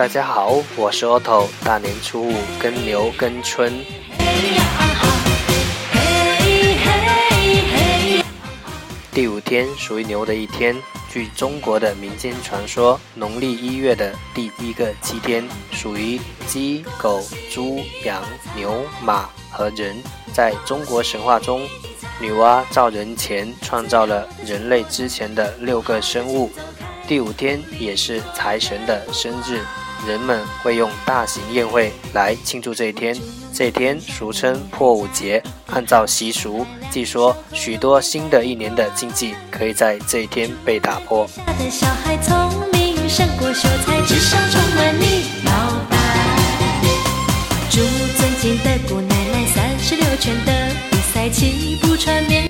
大家好，我是 Otto。大年初五跟牛跟春，第五天属于牛的一天。据中国的民间传说，农历一月的第一个七天属于鸡、狗、猪、羊、牛、马和人。在中国神话中，女娲造人前创造了人类之前的六个生物。第五天也是财神的生日，人们会用大型宴会来庆祝这一天。这一天俗称破五节，按照习俗，据说许多新的一年的禁忌可以在这一天被打破。祝尊敬的姑奶奶三十六圈的比赛气不喘，面。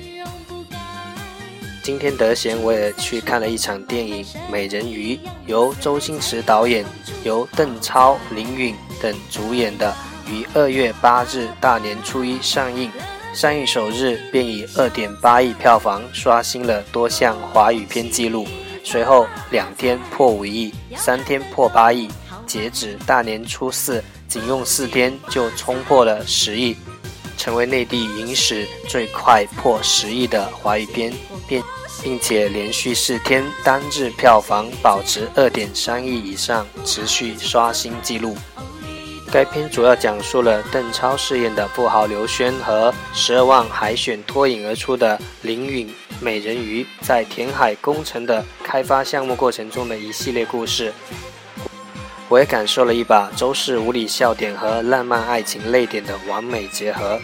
今天得闲，我也去看了一场电影《美人鱼》，由周星驰导演，由邓超、林允等主演的，于二月八日大年初一上映。上映首日便以二点八亿票房刷新了多项华语片纪录，随后两天破五亿，三天破八亿，截止大年初四。仅用四天就冲破了十亿，成为内地影史最快破十亿的华语片，并并且连续四天单日票房保持二点三亿以上，持续刷新纪录。该片主要讲述了邓超饰演的富豪刘轩和十二万海选脱颖而出的林允美人鱼在填海工程的开发项目过程中的一系列故事。我也感受了一把周氏无理笑点和浪漫爱情泪点的完美结合。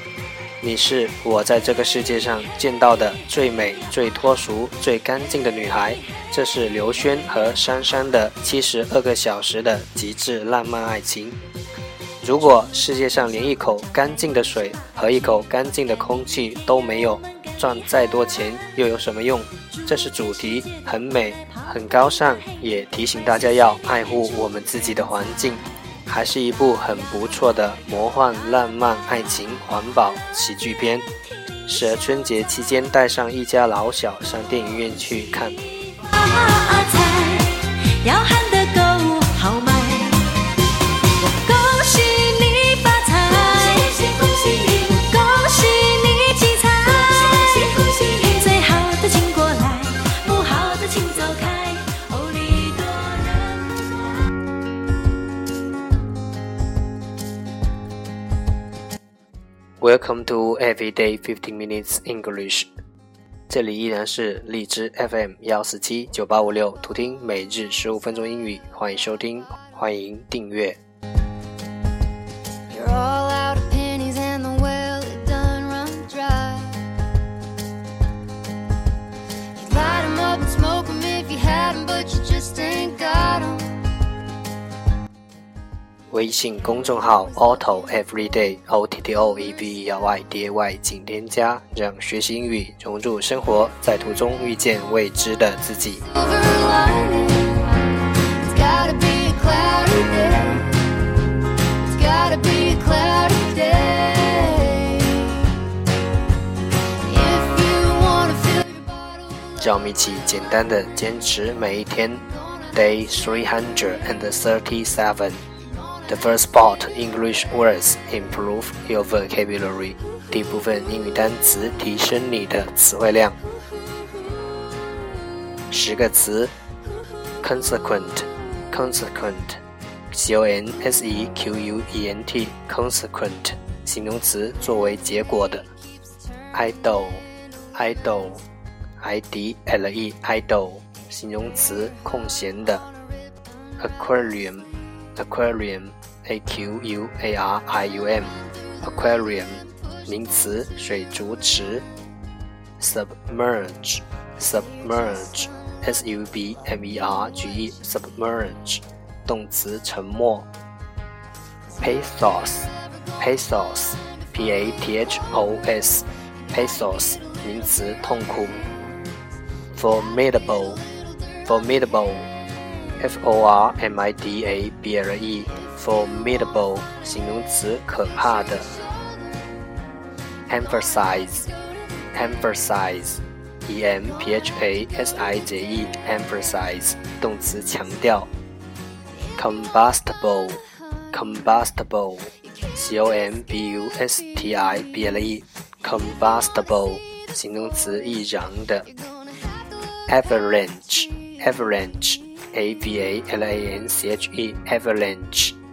你是我在这个世界上见到的最美、最脱俗、最干净的女孩。这是刘轩和珊珊的七十二个小时的极致浪漫爱情。如果世界上连一口干净的水和一口干净的空气都没有，赚再多钱又有什么用？这是主题，很美。很高尚，也提醒大家要爱护我们自己的环境，还是一部很不错的魔幻浪漫爱情环保喜剧片，适合春节期间带上一家老小上电影院去看。Welcome to Everyday Fifteen Minutes English。这里依然是荔枝 FM 幺四七九八五六，图听每日十五分钟英语，欢迎收听，欢迎订阅。微信公众号 Auto Everyday O T T O E V E L Y D A Y，请添加，让学习英语融入生活，在途中遇见未知的自己。让我们一起简单的坚持每一天。Day three hundred and thirty-seven. The first part English words improve your vocabulary. 第一部分英语单词提升你的词汇量。十个词：consequent，consequent，c o n s e q u e n t，consequent，形容词，作为结果的。idle，idle，i d l e，idle，形容词，空闲的。aquarium。 aquarium, a q u a r i u m, 名词，水族池。submerge, submerge, s u b m e r g e, submerge，动词，沉没。pathos, pathos, p a t h o s, pathos，名词，痛苦。formidable, formidable。F O R M I D A B L e. E，formidable，形容词，可怕的。emphasize，emphasize，E M P H A S I Z E，emphasize，动词，强调。 combustible combustible c o m b u s t i b l e combustible 形容词易燃的 avalanche avalanche a v a l a n c h e avalanche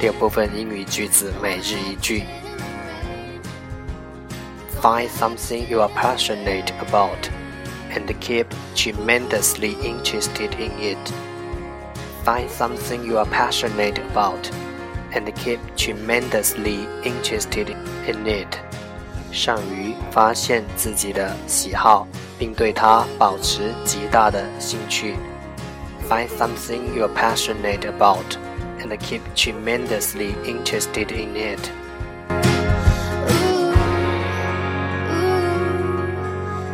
第二部分英语句子每日一句 Find something you are passionate about and keep tremendously interested in it. Find something you are passionate about and keep tremendously interested in it. 善于发现自己的喜好，并对它保持极大的兴趣。Find something you're passionate about and keep tremendously interested in it. Ooh,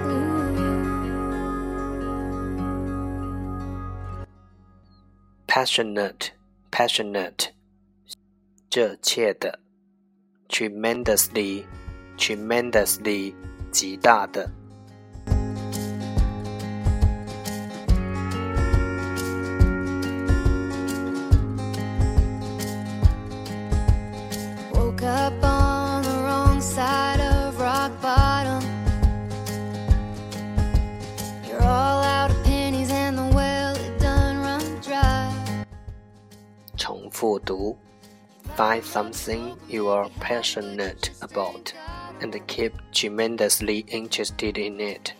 ooh, Passionate, passionate，热切的。Tremendously, tremendously，极大的。 复读。Find something you are passionate about and keep tremendously interested in it.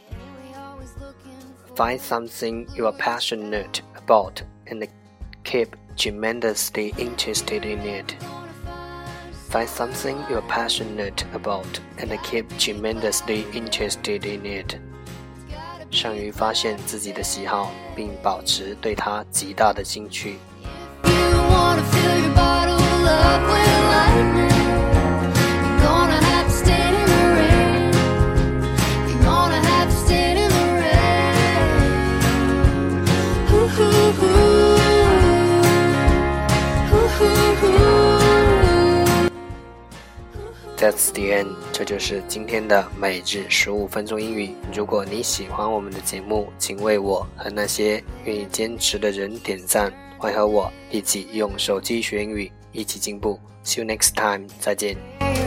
We always looking for Find something you are passionate about and keep tremendously interested in it. Find something you are passionate about and keep tremendously interested in it. 善于发现自己的喜好，并保持对它极大的兴趣。 That's the end，这就是今天的每日十五分钟英语。如果你喜欢我们的节目，请为我和那些愿意坚持的人点赞，会和我一起用手机学英语，一起进步。See you next time，再见。